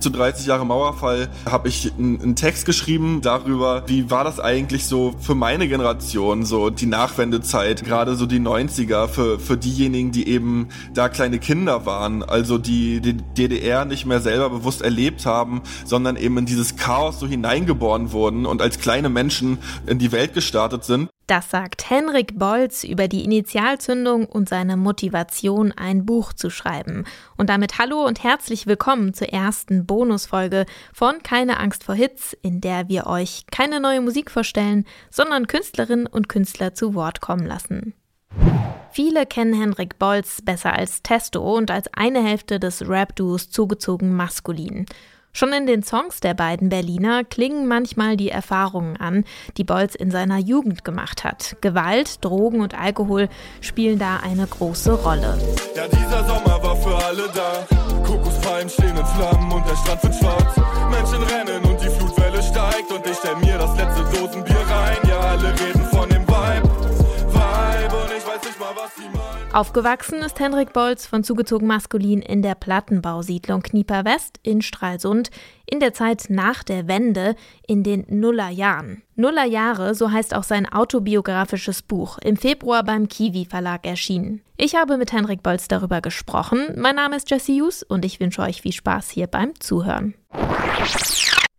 zu 30 Jahre Mauerfall habe ich einen Text geschrieben darüber, wie war das eigentlich so für meine Generation, so die Nachwendezeit, gerade so die 90er, für, für diejenigen, die eben da kleine Kinder waren, also die die DDR nicht mehr selber bewusst erlebt haben, sondern eben in dieses Chaos so hineingeboren wurden und als kleine Menschen in die Welt gestartet sind. Das sagt Henrik Bolz über die Initialzündung und seine Motivation, ein Buch zu schreiben. Und damit hallo und herzlich willkommen zur ersten Bonusfolge von Keine Angst vor Hits, in der wir euch keine neue Musik vorstellen, sondern Künstlerinnen und Künstler zu Wort kommen lassen. Viele kennen Henrik Bolz besser als Testo und als eine Hälfte des Rap-Duos zugezogen maskulin. Schon in den Songs der beiden Berliner klingen manchmal die Erfahrungen an, die Bolz in seiner Jugend gemacht hat. Gewalt, Drogen und Alkohol spielen da eine große Rolle. Ja, dieser Sommer war für alle da. Kokospalmen stehen in Flammen und der Strand wird schwarz. Menschen rennen und die Flutwelle steigt und ich stell mir das letzte Dosenbier Aufgewachsen ist Henrik Bolz von zugezogen maskulin in der Plattenbausiedlung Knieper West in Stralsund in der Zeit nach der Wende in den Nullerjahren. Nullerjahre, so heißt auch sein autobiografisches Buch, im Februar beim Kiwi Verlag erschienen. Ich habe mit Henrik Bolz darüber gesprochen. Mein Name ist Jesse Hughes und ich wünsche euch viel Spaß hier beim Zuhören.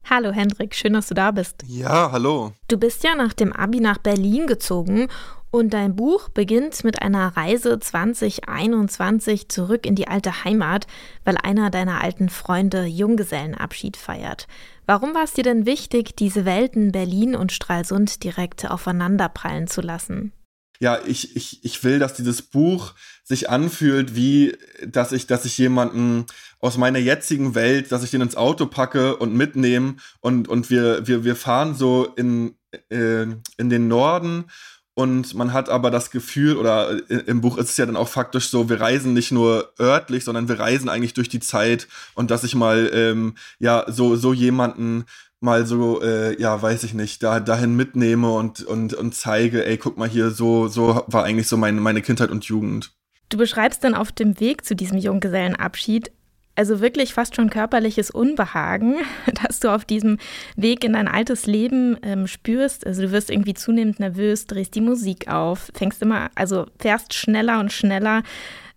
Hallo Hendrik, schön, dass du da bist. Ja, hallo. Du bist ja nach dem Abi nach Berlin gezogen und dein Buch beginnt mit einer Reise 2021 zurück in die alte Heimat, weil einer deiner alten Freunde Junggesellenabschied feiert. Warum war es dir denn wichtig, diese Welten Berlin und Stralsund direkt aufeinanderprallen zu lassen? Ja, ich, ich, ich will, dass dieses Buch sich anfühlt, wie dass ich, dass ich jemanden aus meiner jetzigen Welt, dass ich den ins Auto packe und mitnehme und, und wir, wir, wir fahren so in, äh, in den Norden und man hat aber das Gefühl, oder äh, im Buch ist es ja dann auch faktisch so, wir reisen nicht nur örtlich, sondern wir reisen eigentlich durch die Zeit und dass ich mal, ähm, ja, so, so jemanden mal so, äh, ja, weiß ich nicht, da, dahin mitnehme und, und, und zeige, ey, guck mal hier, so, so war eigentlich so meine, meine Kindheit und Jugend. Du beschreibst dann auf dem Weg zu diesem Junggesellenabschied also wirklich fast schon körperliches Unbehagen, das du auf diesem Weg in dein altes Leben ähm, spürst. Also du wirst irgendwie zunehmend nervös, drehst die Musik auf, fängst immer, also fährst schneller und schneller.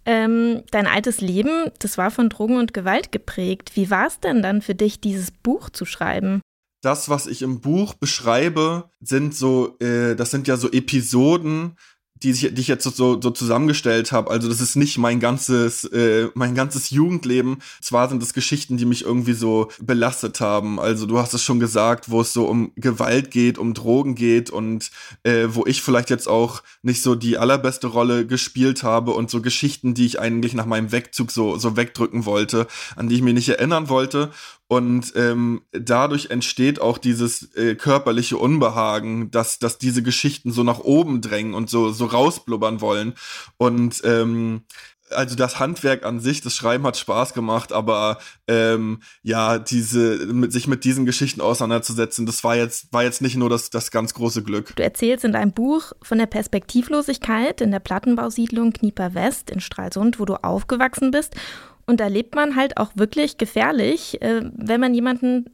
Ähm, dein altes Leben, das war von Drogen und Gewalt geprägt. Wie war es denn dann für dich, dieses Buch zu schreiben? Das, was ich im Buch beschreibe, sind so, äh, das sind ja so Episoden die, ich, die ich jetzt so, so zusammengestellt habe. Also das ist nicht mein ganzes, äh, mein ganzes Jugendleben. Zwar sind es Geschichten, die mich irgendwie so belastet haben. Also du hast es schon gesagt, wo es so um Gewalt geht, um Drogen geht und äh, wo ich vielleicht jetzt auch nicht so die allerbeste Rolle gespielt habe und so Geschichten, die ich eigentlich nach meinem Wegzug so, so wegdrücken wollte, an die ich mich nicht erinnern wollte. Und ähm, dadurch entsteht auch dieses äh, körperliche Unbehagen, dass, dass diese Geschichten so nach oben drängen und so, so rausblubbern wollen. Und ähm, also das Handwerk an sich, das Schreiben hat Spaß gemacht, aber ähm, ja, diese, mit, sich mit diesen Geschichten auseinanderzusetzen, das war jetzt, war jetzt nicht nur das, das ganz große Glück. Du erzählst in deinem Buch von der Perspektivlosigkeit in der Plattenbausiedlung Knieper West in Stralsund, wo du aufgewachsen bist und da lebt man halt auch wirklich gefährlich. Äh, wenn man jemanden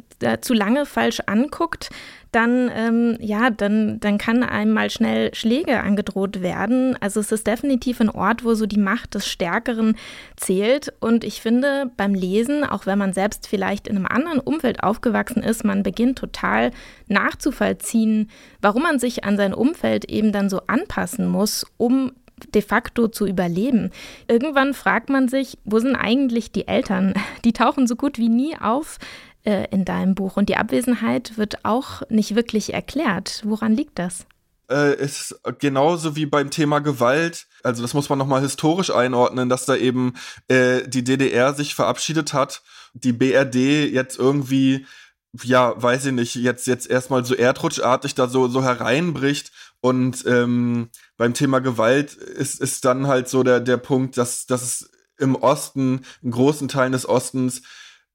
zu lange falsch anguckt, dann, ähm, ja, dann, dann kann einem mal schnell Schläge angedroht werden. Also es ist definitiv ein Ort, wo so die Macht des Stärkeren zählt. Und ich finde, beim Lesen, auch wenn man selbst vielleicht in einem anderen Umfeld aufgewachsen ist, man beginnt total nachzuvollziehen, warum man sich an sein Umfeld eben dann so anpassen muss, um de facto zu überleben. Irgendwann fragt man sich, wo sind eigentlich die Eltern? Die tauchen so gut wie nie auf äh, in deinem Buch und die Abwesenheit wird auch nicht wirklich erklärt. Woran liegt das? Äh, ist genauso wie beim Thema Gewalt. Also das muss man nochmal historisch einordnen, dass da eben äh, die DDR sich verabschiedet hat, die BRD jetzt irgendwie ja, weiß ich nicht, jetzt, jetzt erstmal so erdrutschartig da so, so hereinbricht und ähm, beim Thema Gewalt ist, ist dann halt so der, der Punkt, dass, dass es im Osten, in großen Teilen des Ostens,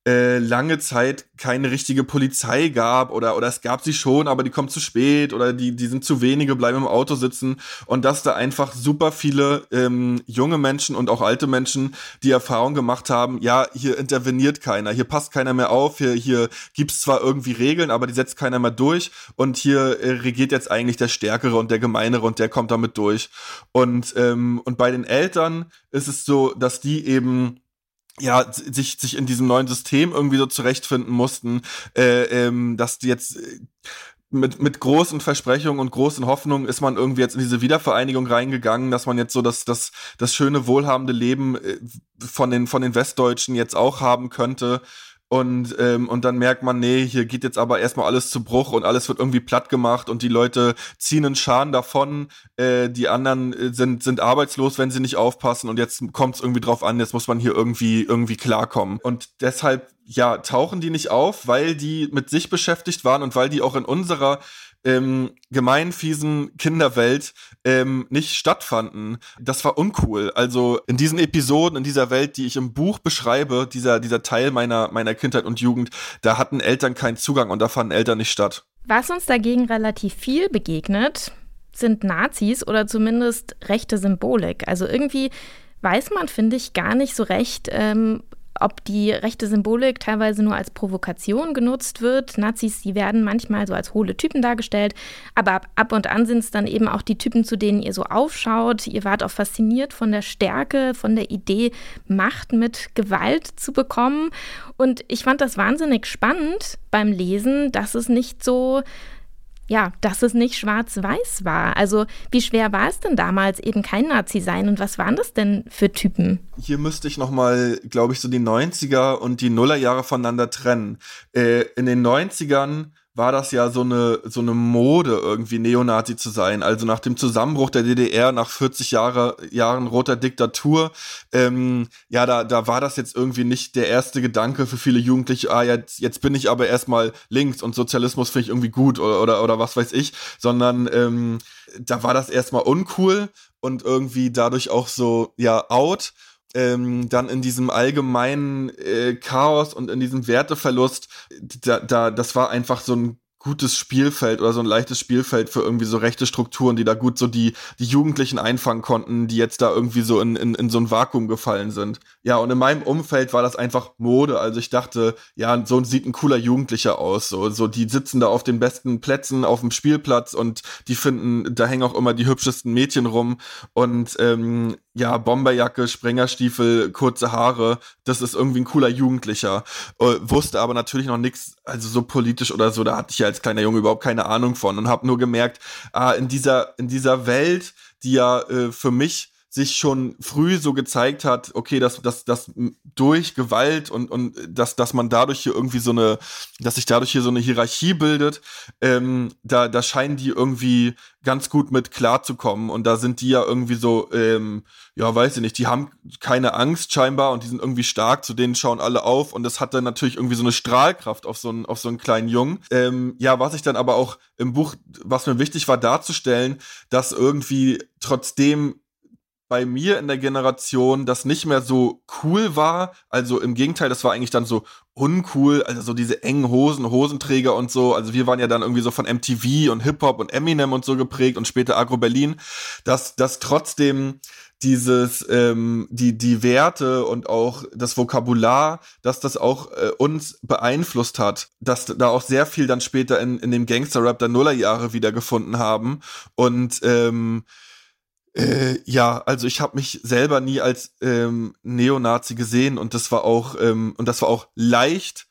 äh, lange Zeit keine richtige Polizei gab oder oder es gab sie schon, aber die kommt zu spät oder die die sind zu wenige, bleiben im Auto sitzen. Und dass da einfach super viele ähm, junge Menschen und auch alte Menschen die Erfahrung gemacht haben, ja hier interveniert keiner, hier passt keiner mehr auf, hier hier gibt's zwar irgendwie Regeln, aber die setzt keiner mehr durch. Und hier äh, regiert jetzt eigentlich der Stärkere und der Gemeinere und der kommt damit durch. Und ähm, und bei den Eltern ist es so, dass die eben ja, sich, sich in diesem neuen System irgendwie so zurechtfinden mussten, äh, ähm, dass die jetzt äh, mit, mit großen Versprechungen und großen Hoffnungen ist man irgendwie jetzt in diese Wiedervereinigung reingegangen, dass man jetzt so das, das, das schöne, wohlhabende Leben äh, von den, von den Westdeutschen jetzt auch haben könnte. Und, ähm, und dann merkt man, nee, hier geht jetzt aber erstmal alles zu Bruch und alles wird irgendwie platt gemacht und die Leute ziehen einen Schaden davon, äh, die anderen äh, sind, sind arbeitslos, wenn sie nicht aufpassen und jetzt kommt es irgendwie drauf an, jetzt muss man hier irgendwie, irgendwie klarkommen. Und deshalb, ja, tauchen die nicht auf, weil die mit sich beschäftigt waren und weil die auch in unserer ähm, gemein fiesen Kinderwelt ähm, nicht stattfanden. Das war uncool. Also in diesen Episoden, in dieser Welt, die ich im Buch beschreibe, dieser, dieser Teil meiner, meiner Kindheit und Jugend, da hatten Eltern keinen Zugang und da fanden Eltern nicht statt. Was uns dagegen relativ viel begegnet, sind Nazis oder zumindest rechte Symbolik. Also irgendwie weiß man, finde ich, gar nicht so recht, ähm, ob die rechte Symbolik teilweise nur als Provokation genutzt wird. Nazis, die werden manchmal so als hohle Typen dargestellt, aber ab, ab und an sind es dann eben auch die Typen, zu denen ihr so aufschaut. Ihr wart auch fasziniert von der Stärke, von der Idee, Macht mit Gewalt zu bekommen. Und ich fand das wahnsinnig spannend beim Lesen, dass es nicht so ja, dass es nicht schwarz-weiß war. Also wie schwer war es denn damals, eben kein Nazi sein und was waren das denn für Typen? Hier müsste ich nochmal, glaube ich, so die 90er und die Nullerjahre voneinander trennen. Äh, in den 90ern war das ja so eine, so eine Mode, irgendwie Neonazi zu sein. Also nach dem Zusammenbruch der DDR, nach 40 Jahre, Jahren roter Diktatur, ähm, ja, da, da war das jetzt irgendwie nicht der erste Gedanke für viele Jugendliche, ah, jetzt, jetzt bin ich aber erstmal links und Sozialismus finde ich irgendwie gut oder, oder, oder was weiß ich, sondern ähm, da war das erstmal uncool und irgendwie dadurch auch so, ja, out ähm, dann in diesem allgemeinen äh, Chaos und in diesem Werteverlust, da, da, das war einfach so ein gutes Spielfeld oder so ein leichtes Spielfeld für irgendwie so rechte Strukturen, die da gut so die, die Jugendlichen einfangen konnten, die jetzt da irgendwie so in, in, in so ein Vakuum gefallen sind. Ja, und in meinem Umfeld war das einfach Mode. Also ich dachte, ja, so sieht ein cooler Jugendlicher aus. So, so die sitzen da auf den besten Plätzen auf dem Spielplatz und die finden, da hängen auch immer die hübschesten Mädchen rum. Und ähm, ja, Bomberjacke, Sprengerstiefel, kurze Haare, das ist irgendwie ein cooler Jugendlicher. Äh, wusste aber natürlich noch nichts, also so politisch oder so, da hatte ich ja als kleiner Junge überhaupt keine Ahnung von und habe nur gemerkt, ah, in dieser, in dieser Welt, die ja äh, für mich sich schon früh so gezeigt hat, okay, dass, dass, dass durch Gewalt und, und dass, dass man dadurch hier irgendwie so eine, dass sich dadurch hier so eine Hierarchie bildet, ähm, da, da scheinen die irgendwie ganz gut mit klarzukommen. Und da sind die ja irgendwie so, ähm, ja, weiß ich nicht, die haben keine Angst scheinbar und die sind irgendwie stark, zu denen schauen alle auf und das hat dann natürlich irgendwie so eine Strahlkraft auf so einen, auf so einen kleinen Jungen. Ähm, ja, was ich dann aber auch im Buch, was mir wichtig war darzustellen, dass irgendwie trotzdem bei mir in der Generation das nicht mehr so cool war. Also im Gegenteil, das war eigentlich dann so uncool. Also so diese engen Hosen, Hosenträger und so. Also wir waren ja dann irgendwie so von MTV und Hip-Hop und Eminem und so geprägt und später Agro Berlin. Dass, dass trotzdem dieses, ähm, die, die Werte und auch das Vokabular, dass das auch äh, uns beeinflusst hat, dass da auch sehr viel dann später in, in dem Gangster-Rap der Nullerjahre wiedergefunden haben. Und ähm, äh, ja, also ich habe mich selber nie als ähm, Neonazi gesehen und das war auch ähm, und das war auch leicht.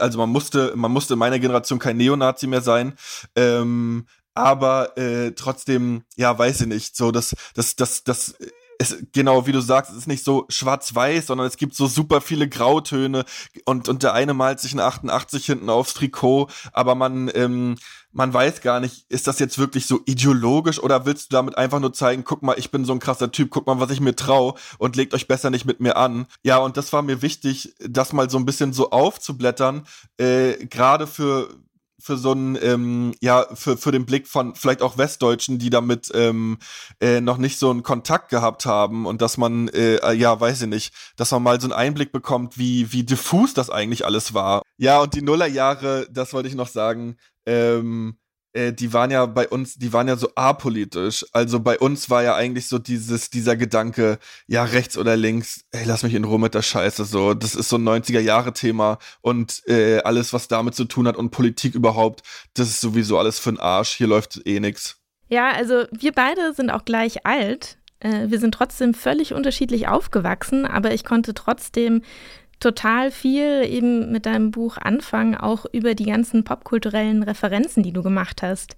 Also man musste, man musste in meiner Generation kein Neonazi mehr sein. Ähm, aber äh, trotzdem, ja, weiß ich nicht, so das, das, das, das es, genau wie du sagst, es ist nicht so schwarz-weiß, sondern es gibt so super viele Grautöne und, und der eine malt sich ein 88 hinten aufs Trikot, aber man, ähm, man weiß gar nicht, ist das jetzt wirklich so ideologisch oder willst du damit einfach nur zeigen, guck mal, ich bin so ein krasser Typ, guck mal, was ich mir trau und legt euch besser nicht mit mir an. Ja, und das war mir wichtig, das mal so ein bisschen so aufzublättern, äh, gerade für für so einen, ähm, ja, für, für den Blick von vielleicht auch Westdeutschen, die damit ähm, äh, noch nicht so einen Kontakt gehabt haben und dass man, äh, ja, weiß ich nicht, dass man mal so einen Einblick bekommt, wie, wie diffus das eigentlich alles war. Ja, und die Nullerjahre, das wollte ich noch sagen, ähm, äh, die waren ja bei uns, die waren ja so apolitisch. Also bei uns war ja eigentlich so dieses, dieser Gedanke, ja, rechts oder links, ey, lass mich in Ruhe mit der Scheiße. So, das ist so ein 90er-Jahre-Thema und äh, alles, was damit zu tun hat und Politik überhaupt, das ist sowieso alles für den Arsch. Hier läuft eh nix. Ja, also wir beide sind auch gleich alt. Äh, wir sind trotzdem völlig unterschiedlich aufgewachsen, aber ich konnte trotzdem total viel eben mit deinem Buch anfangen, auch über die ganzen popkulturellen Referenzen, die du gemacht hast.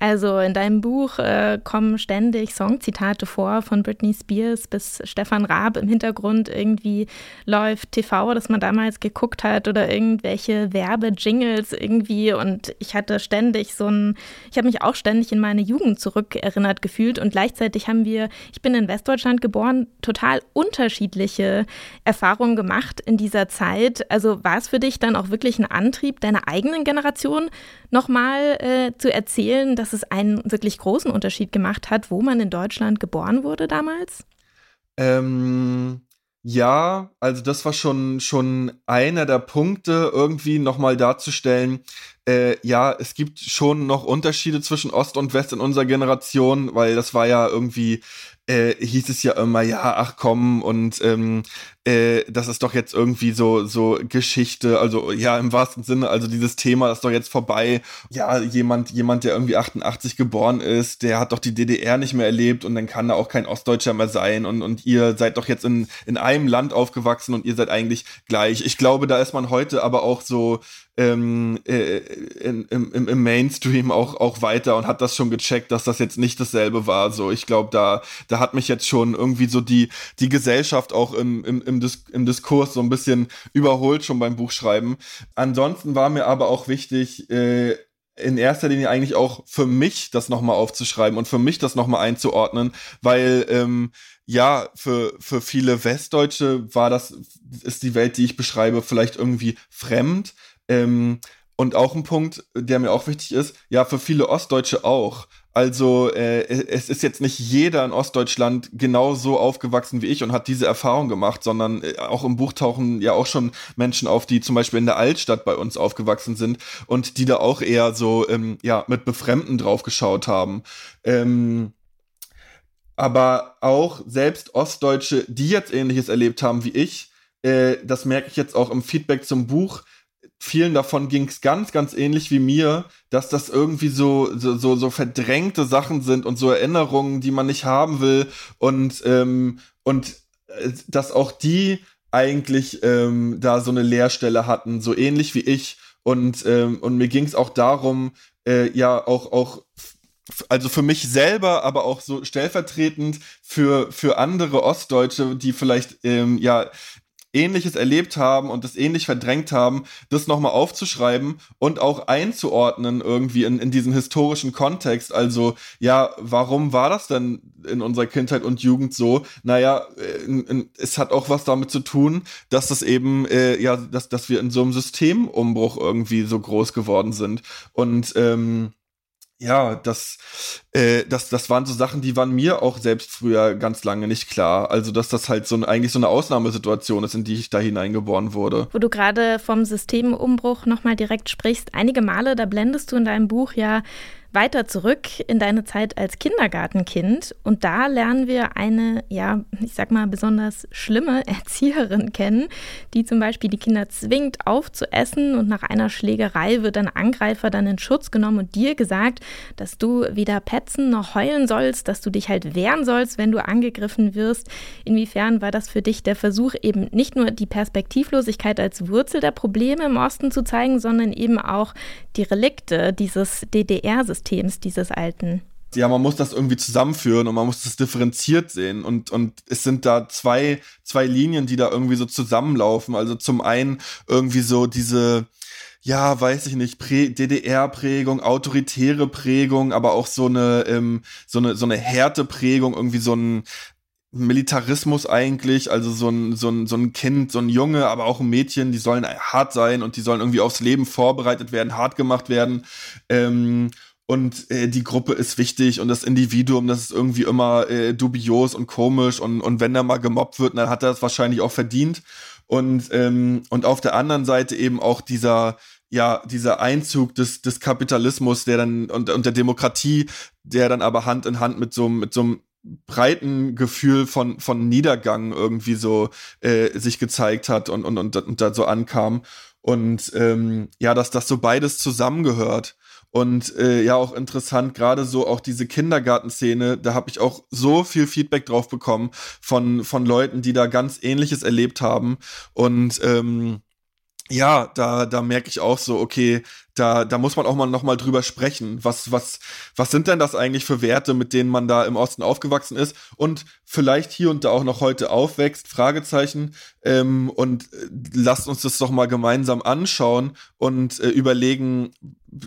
Also in deinem Buch äh, kommen ständig Songzitate vor, von Britney Spears bis Stefan Raab im Hintergrund irgendwie läuft TV, das man damals geguckt hat oder irgendwelche Werbejingles irgendwie und ich hatte ständig so ein, ich habe mich auch ständig in meine Jugend zurückerinnert gefühlt und gleichzeitig haben wir, ich bin in Westdeutschland geboren, total unterschiedliche Erfahrungen gemacht in dieser Zeit. Also war es für dich dann auch wirklich ein Antrieb, deiner eigenen Generation nochmal äh, zu erzählen, dass es einen wirklich großen Unterschied gemacht hat, wo man in Deutschland geboren wurde damals? Ähm, ja, also das war schon, schon einer der Punkte, irgendwie nochmal darzustellen, äh, ja, es gibt schon noch Unterschiede zwischen Ost und West in unserer Generation, weil das war ja irgendwie äh, hieß es ja immer, ja, ach komm, und ähm, äh, das ist doch jetzt irgendwie so, so Geschichte, also ja, im wahrsten Sinne, also dieses Thema ist doch jetzt vorbei. Ja, jemand, jemand, der irgendwie 88 geboren ist, der hat doch die DDR nicht mehr erlebt und dann kann da auch kein Ostdeutscher mehr sein und, und ihr seid doch jetzt in, in einem Land aufgewachsen und ihr seid eigentlich gleich. Ich glaube, da ist man heute aber auch so ähm, äh, in, im, im Mainstream auch, auch weiter und hat das schon gecheckt, dass das jetzt nicht dasselbe war. So, ich glaube, da, da hat mich jetzt schon irgendwie so die, die Gesellschaft auch im, im, im, Dis im Diskurs so ein bisschen überholt schon beim Buchschreiben. Ansonsten war mir aber auch wichtig, äh, in erster Linie eigentlich auch für mich das nochmal aufzuschreiben und für mich das nochmal einzuordnen, weil ähm, ja, für, für viele Westdeutsche war das, ist die Welt, die ich beschreibe, vielleicht irgendwie fremd. Ähm, und auch ein Punkt, der mir auch wichtig ist, ja, für viele Ostdeutsche auch. Also äh, es ist jetzt nicht jeder in Ostdeutschland genau so aufgewachsen wie ich und hat diese Erfahrung gemacht, sondern äh, auch im Buch tauchen ja auch schon Menschen auf, die zum Beispiel in der Altstadt bei uns aufgewachsen sind und die da auch eher so ähm, ja mit Befremden draufgeschaut haben. Ähm, aber auch selbst Ostdeutsche, die jetzt ähnliches erlebt haben wie ich, äh, das merke ich jetzt auch im Feedback zum Buch, vielen davon ging es ganz, ganz ähnlich wie mir, dass das irgendwie so, so, so, so verdrängte Sachen sind und so Erinnerungen, die man nicht haben will und, ähm, und äh, dass auch die eigentlich ähm, da so eine Leerstelle hatten, so ähnlich wie ich. Und, ähm, und mir ging es auch darum, äh, ja, auch, auch also für mich selber, aber auch so stellvertretend für, für andere Ostdeutsche, die vielleicht ähm, ja Ähnliches erlebt haben und das ähnlich verdrängt haben, das nochmal aufzuschreiben und auch einzuordnen irgendwie in, in diesen historischen Kontext. Also, ja, warum war das denn in unserer Kindheit und Jugend so? Naja, in, in, es hat auch was damit zu tun, dass das eben, äh, ja, dass, dass wir in so einem Systemumbruch irgendwie so groß geworden sind. Und ähm, ja, das, äh, das, das waren so Sachen, die waren mir auch selbst früher ganz lange nicht klar. Also, dass das halt so eigentlich so eine Ausnahmesituation ist, in die ich da hineingeboren wurde. Wo du gerade vom Systemumbruch nochmal direkt sprichst, einige Male, da blendest du in deinem Buch ja weiter zurück in deine Zeit als Kindergartenkind und da lernen wir eine, ja, ich sag mal, besonders schlimme Erzieherin kennen, die zum Beispiel die Kinder zwingt aufzuessen und nach einer Schlägerei wird ein Angreifer dann in Schutz genommen und dir gesagt, dass du weder petzen noch heulen sollst, dass du dich halt wehren sollst, wenn du angegriffen wirst. Inwiefern war das für dich der Versuch, eben nicht nur die Perspektivlosigkeit als Wurzel der Probleme im Osten zu zeigen, sondern eben auch die Relikte dieses DDR-Systems? Systems, dieses alten. Ja, man muss das irgendwie zusammenführen und man muss das differenziert sehen. Und, und es sind da zwei, zwei Linien, die da irgendwie so zusammenlaufen. Also zum einen irgendwie so diese, ja, weiß ich nicht, DDR-Prägung, autoritäre Prägung, aber auch so eine, ähm, so eine, so eine Härteprägung, irgendwie so ein, Militarismus eigentlich, also so ein, so, ein, so ein Kind, so ein Junge, aber auch ein Mädchen, die sollen hart sein und die sollen irgendwie aufs Leben vorbereitet werden, hart gemacht werden. Ähm, und äh, die Gruppe ist wichtig und das Individuum, das ist irgendwie immer äh, dubios und komisch und, und wenn er mal gemobbt wird, dann hat er es wahrscheinlich auch verdient. Und, ähm, und auf der anderen Seite eben auch dieser, ja, dieser Einzug des, des Kapitalismus, der dann und, und der Demokratie, der dann aber Hand in Hand mit so, mit so einem breiten Gefühl von, von Niedergang irgendwie so äh, sich gezeigt hat und, und, und, und da so ankam. Und ähm, ja, dass das so beides zusammengehört. Und äh, ja, auch interessant, gerade so auch diese Kindergartenszene, da habe ich auch so viel Feedback drauf bekommen von, von Leuten, die da ganz ähnliches erlebt haben. Und ähm, ja, da, da merke ich auch so, okay, da, da muss man auch mal nochmal drüber sprechen. Was, was, was sind denn das eigentlich für Werte, mit denen man da im Osten aufgewachsen ist und vielleicht hier und da auch noch heute aufwächst? Fragezeichen. Ähm, und äh, lasst uns das doch mal gemeinsam anschauen und äh, überlegen,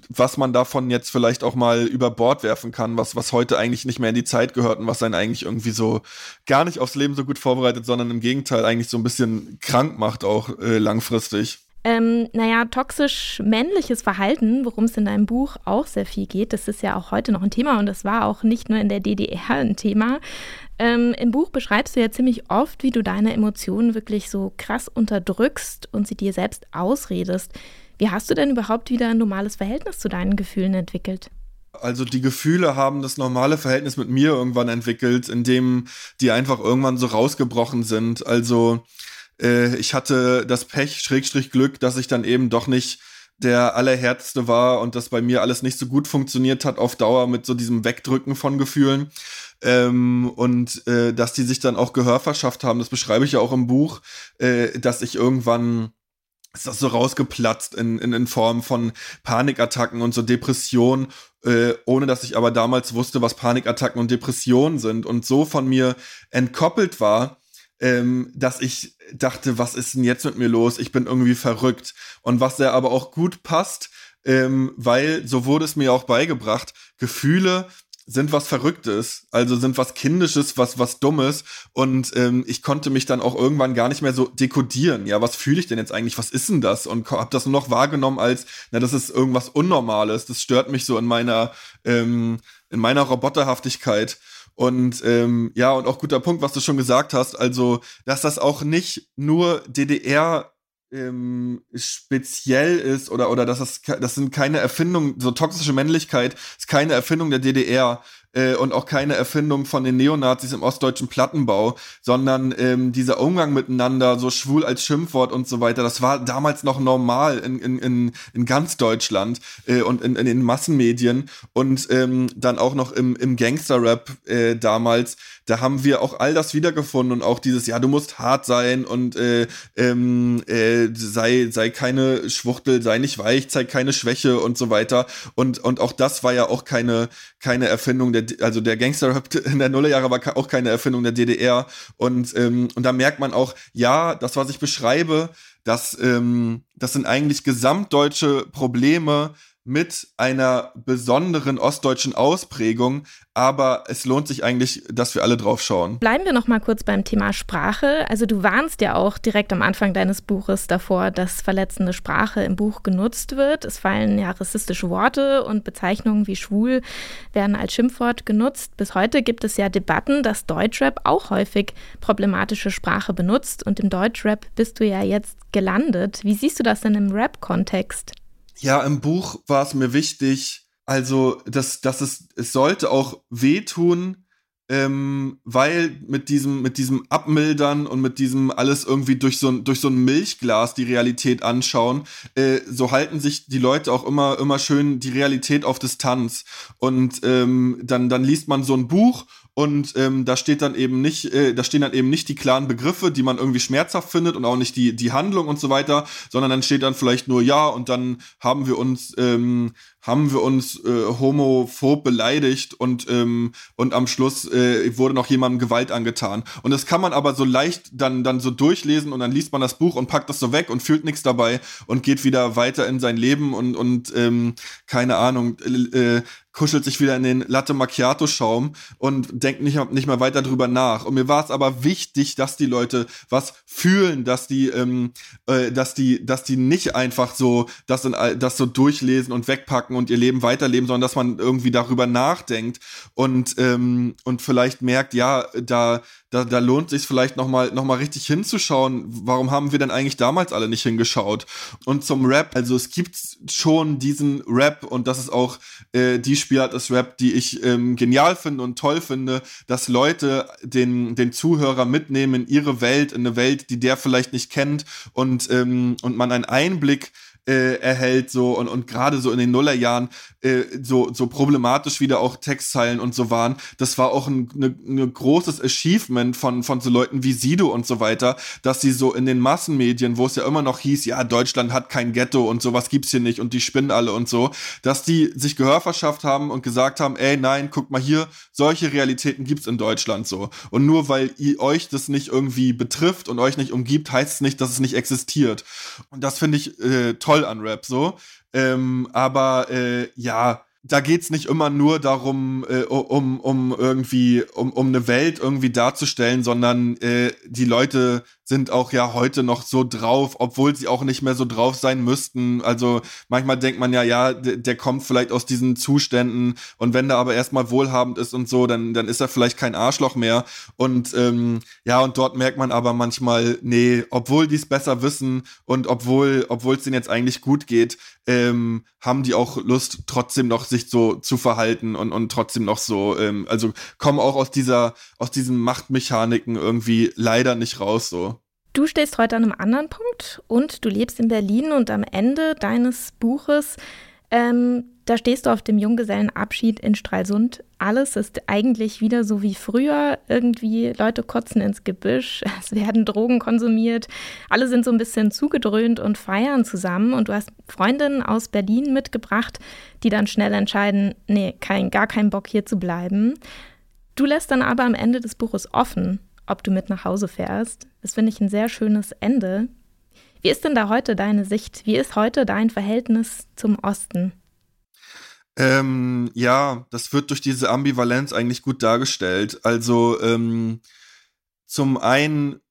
was man davon jetzt vielleicht auch mal über Bord werfen kann, was, was heute eigentlich nicht mehr in die Zeit gehört und was einen eigentlich irgendwie so gar nicht aufs Leben so gut vorbereitet, sondern im Gegenteil eigentlich so ein bisschen krank macht auch äh, langfristig. Ähm, naja, toxisch männliches Verhalten, worum es in deinem Buch auch sehr viel geht, das ist ja auch heute noch ein Thema und das war auch nicht nur in der DDR ein Thema. Ähm, Im Buch beschreibst du ja ziemlich oft, wie du deine Emotionen wirklich so krass unterdrückst und sie dir selbst ausredest. Wie hast du denn überhaupt wieder ein normales Verhältnis zu deinen Gefühlen entwickelt? Also die Gefühle haben das normale Verhältnis mit mir irgendwann entwickelt, in dem die einfach irgendwann so rausgebrochen sind. Also äh, ich hatte das Pech, Schrägstrich Glück, dass ich dann eben doch nicht der allerhärteste war und das bei mir alles nicht so gut funktioniert hat auf Dauer mit so diesem Wegdrücken von Gefühlen. Ähm, und äh, dass die sich dann auch Gehör verschafft haben, das beschreibe ich ja auch im Buch, äh, dass ich irgendwann ist das so rausgeplatzt in, in, in Form von Panikattacken und so Depressionen, äh, ohne dass ich aber damals wusste, was Panikattacken und Depressionen sind und so von mir entkoppelt war, ähm, dass ich dachte, was ist denn jetzt mit mir los? Ich bin irgendwie verrückt. Und was da aber auch gut passt, ähm, weil so wurde es mir auch beigebracht, Gefühle sind was Verrücktes, also sind was Kindisches, was was Dummes und ähm, ich konnte mich dann auch irgendwann gar nicht mehr so dekodieren. Ja, was fühle ich denn jetzt eigentlich? Was ist denn das? Und habe das nur noch wahrgenommen als, na, das ist irgendwas Unnormales. Das stört mich so in meiner ähm, in meiner Roboterhaftigkeit. Und ähm, ja, und auch guter Punkt, was du schon gesagt hast, also, dass das auch nicht nur DDR ähm, speziell ist oder oder dass das das sind keine Erfindungen so toxische Männlichkeit ist keine Erfindung der DDR äh, und auch keine Erfindung von den Neonazis im ostdeutschen Plattenbau, sondern ähm, dieser Umgang miteinander, so schwul als Schimpfwort und so weiter, das war damals noch normal in, in, in, in ganz Deutschland äh, und in, in den Massenmedien und ähm, dann auch noch im, im Gangster-Rap äh, damals da haben wir auch all das wiedergefunden und auch dieses, ja, du musst hart sein und äh, ähm, äh, sei, sei keine Schwuchtel, sei nicht weich, zeig keine Schwäche und so weiter. Und, und auch das war ja auch keine, keine Erfindung der, also der Gangster-Rap in der Nullerjahre war auch keine Erfindung der DDR. Und, ähm, und da merkt man auch, ja, das, was ich beschreibe, das, ähm, das sind eigentlich gesamtdeutsche Probleme, mit einer besonderen ostdeutschen Ausprägung, aber es lohnt sich eigentlich, dass wir alle drauf schauen. Bleiben wir noch mal kurz beim Thema Sprache. Also du warnst ja auch direkt am Anfang deines Buches davor, dass verletzende Sprache im Buch genutzt wird. Es fallen ja rassistische Worte und Bezeichnungen wie schwul werden als Schimpfwort genutzt. Bis heute gibt es ja Debatten, dass Deutschrap auch häufig problematische Sprache benutzt und im Deutschrap bist du ja jetzt gelandet. Wie siehst du das denn im Rap-Kontext? Ja, im Buch war es mir wichtig, also, dass, dass es, es sollte auch wehtun, ähm, weil mit diesem, mit diesem Abmildern und mit diesem alles irgendwie durch so ein, durch so ein Milchglas die Realität anschauen, äh, so halten sich die Leute auch immer, immer schön die Realität auf Distanz. Und ähm, dann, dann liest man so ein Buch und ähm, da steht dann eben nicht, äh, da stehen dann eben nicht die klaren Begriffe, die man irgendwie schmerzhaft findet und auch nicht die die Handlung und so weiter, sondern dann steht dann vielleicht nur ja und dann haben wir uns ähm, haben wir uns äh, homophob beleidigt und ähm, und am Schluss äh, wurde noch jemandem Gewalt angetan. Und das kann man aber so leicht dann dann so durchlesen und dann liest man das Buch und packt das so weg und fühlt nichts dabei und geht wieder weiter in sein Leben und und ähm, keine Ahnung äh, kuschelt sich wieder in den Latte Macchiato Schaum und denkt nicht, nicht mehr weiter drüber nach. Und mir war es aber wichtig, dass die Leute was fühlen, dass die, ähm, äh, dass die, dass die nicht einfach so das, in, das so durchlesen und wegpacken und ihr Leben weiterleben, sondern dass man irgendwie darüber nachdenkt und ähm, und vielleicht merkt, ja, da da, da lohnt sich vielleicht noch mal noch mal richtig hinzuschauen. Warum haben wir denn eigentlich damals alle nicht hingeschaut? Und zum Rap, also es gibt schon diesen Rap und das ist auch äh, die Spielart des Rap, die ich ähm, genial finde und toll finde, dass Leute den den Zuhörer mitnehmen in ihre Welt, in eine Welt, die der vielleicht nicht kennt und ähm, und man einen Einblick äh, erhält so und, und gerade so in den Nullerjahren äh, so, so problematisch wieder auch Textzeilen und so waren. Das war auch ein ne, ne großes Achievement von, von so Leuten wie Sido und so weiter, dass sie so in den Massenmedien, wo es ja immer noch hieß, ja, Deutschland hat kein Ghetto und sowas gibt's hier nicht und die spinnen alle und so, dass die sich Gehör verschafft haben und gesagt haben, ey, nein, guck mal hier, solche Realitäten gibt's in Deutschland so. Und nur weil ihr euch das nicht irgendwie betrifft und euch nicht umgibt, heißt es nicht, dass es nicht existiert. Und das finde ich äh, toll toll an Rap so. Ähm, aber äh, ja, da geht's nicht immer nur darum, äh, um, um irgendwie, um, um eine Welt irgendwie darzustellen, sondern äh, die Leute sind auch ja heute noch so drauf, obwohl sie auch nicht mehr so drauf sein müssten. Also manchmal denkt man ja, ja, der kommt vielleicht aus diesen Zuständen und wenn der aber erstmal wohlhabend ist und so, dann, dann ist er vielleicht kein Arschloch mehr. Und ähm, ja, und dort merkt man aber manchmal, nee, obwohl die es besser wissen und obwohl, obwohl es denen jetzt eigentlich gut geht, ähm, haben die auch Lust, trotzdem noch sich so zu verhalten und, und trotzdem noch so, ähm, also kommen auch aus dieser, aus diesen Machtmechaniken irgendwie leider nicht raus so. Du stehst heute an einem anderen Punkt und du lebst in Berlin und am Ende deines Buches, ähm, da stehst du auf dem Junggesellenabschied in Stralsund. Alles ist eigentlich wieder so wie früher. Irgendwie Leute kotzen ins Gebüsch, es werden Drogen konsumiert, alle sind so ein bisschen zugedröhnt und feiern zusammen. Und du hast Freundinnen aus Berlin mitgebracht, die dann schnell entscheiden, nee, kein, gar keinen Bock hier zu bleiben. Du lässt dann aber am Ende des Buches offen, ob du mit nach Hause fährst. Das finde ich ein sehr schönes Ende. Wie ist denn da heute deine Sicht? Wie ist heute dein Verhältnis zum Osten? Ähm, ja, das wird durch diese Ambivalenz eigentlich gut dargestellt. Also ähm, zum einen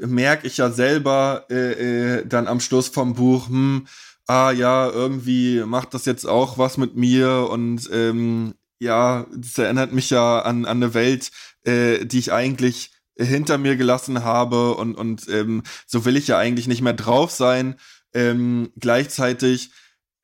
merke ich ja selber äh, äh, dann am Schluss vom Buch, hm, ah ja, irgendwie macht das jetzt auch was mit mir und ähm, ja, das erinnert mich ja an, an eine Welt, äh, die ich eigentlich hinter mir gelassen habe und, und ähm, so will ich ja eigentlich nicht mehr drauf sein. Ähm, gleichzeitig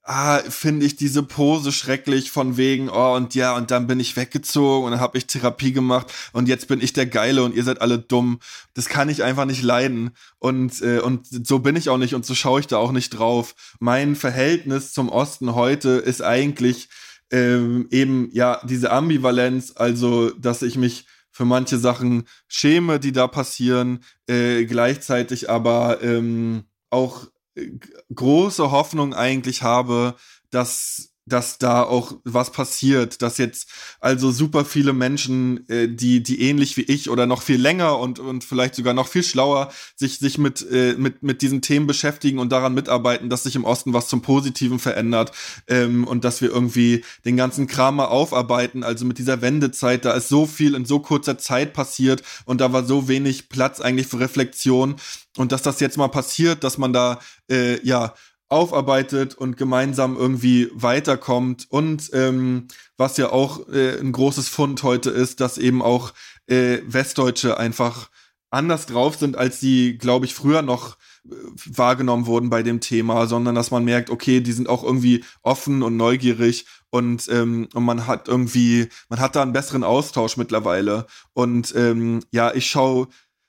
ah, finde ich diese Pose schrecklich von wegen, oh, und ja, und dann bin ich weggezogen und dann habe ich Therapie gemacht und jetzt bin ich der Geile und ihr seid alle dumm. Das kann ich einfach nicht leiden. Und, äh, und so bin ich auch nicht und so schaue ich da auch nicht drauf. Mein Verhältnis zum Osten heute ist eigentlich ähm, eben, ja, diese Ambivalenz, also, dass ich mich für manche Sachen schäme, die da passieren, äh, gleichzeitig aber ähm, auch äh, große Hoffnung eigentlich habe, dass dass da auch was passiert, dass jetzt also super viele Menschen, äh, die die ähnlich wie ich oder noch viel länger und und vielleicht sogar noch viel schlauer sich sich mit äh, mit mit diesen Themen beschäftigen und daran mitarbeiten, dass sich im Osten was zum Positiven verändert ähm, und dass wir irgendwie den ganzen Kram mal aufarbeiten. Also mit dieser Wendezeit, da ist so viel in so kurzer Zeit passiert und da war so wenig Platz eigentlich für Reflexion und dass das jetzt mal passiert, dass man da äh, ja aufarbeitet und gemeinsam irgendwie weiterkommt. Und ähm, was ja auch äh, ein großes Fund heute ist, dass eben auch äh, Westdeutsche einfach anders drauf sind, als die, glaube ich, früher noch äh, wahrgenommen wurden bei dem Thema, sondern dass man merkt, okay, die sind auch irgendwie offen und neugierig und, ähm, und man hat irgendwie, man hat da einen besseren Austausch mittlerweile. Und ähm, ja, ich schaue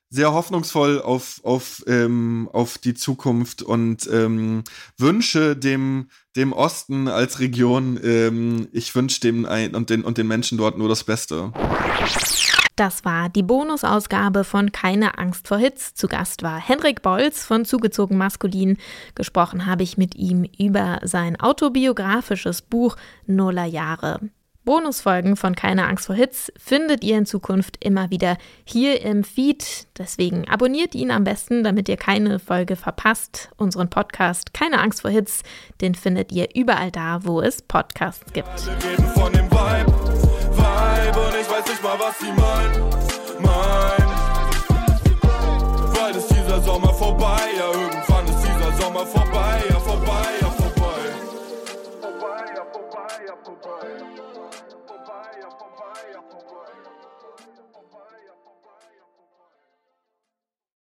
sehr hoffnungsvoll auf, auf, ähm, auf die Zukunft und ähm, wünsche dem, dem Osten als Region, ähm, ich wünsche dem ein, und, den, und den Menschen dort nur das Beste. Das war die Bonusausgabe von Keine Angst vor Hits. Zu Gast war Henrik Bolz von Zugezogen Maskulin. Gesprochen habe ich mit ihm über sein autobiografisches Buch Nuller Jahre. Bonusfolgen von Keine Angst vor Hits findet ihr in Zukunft immer wieder hier im Feed. Deswegen abonniert ihn am besten, damit ihr keine Folge verpasst. Unseren Podcast Keine Angst vor Hits, den findet ihr überall da, wo es Podcasts gibt. Sommer vorbei, ja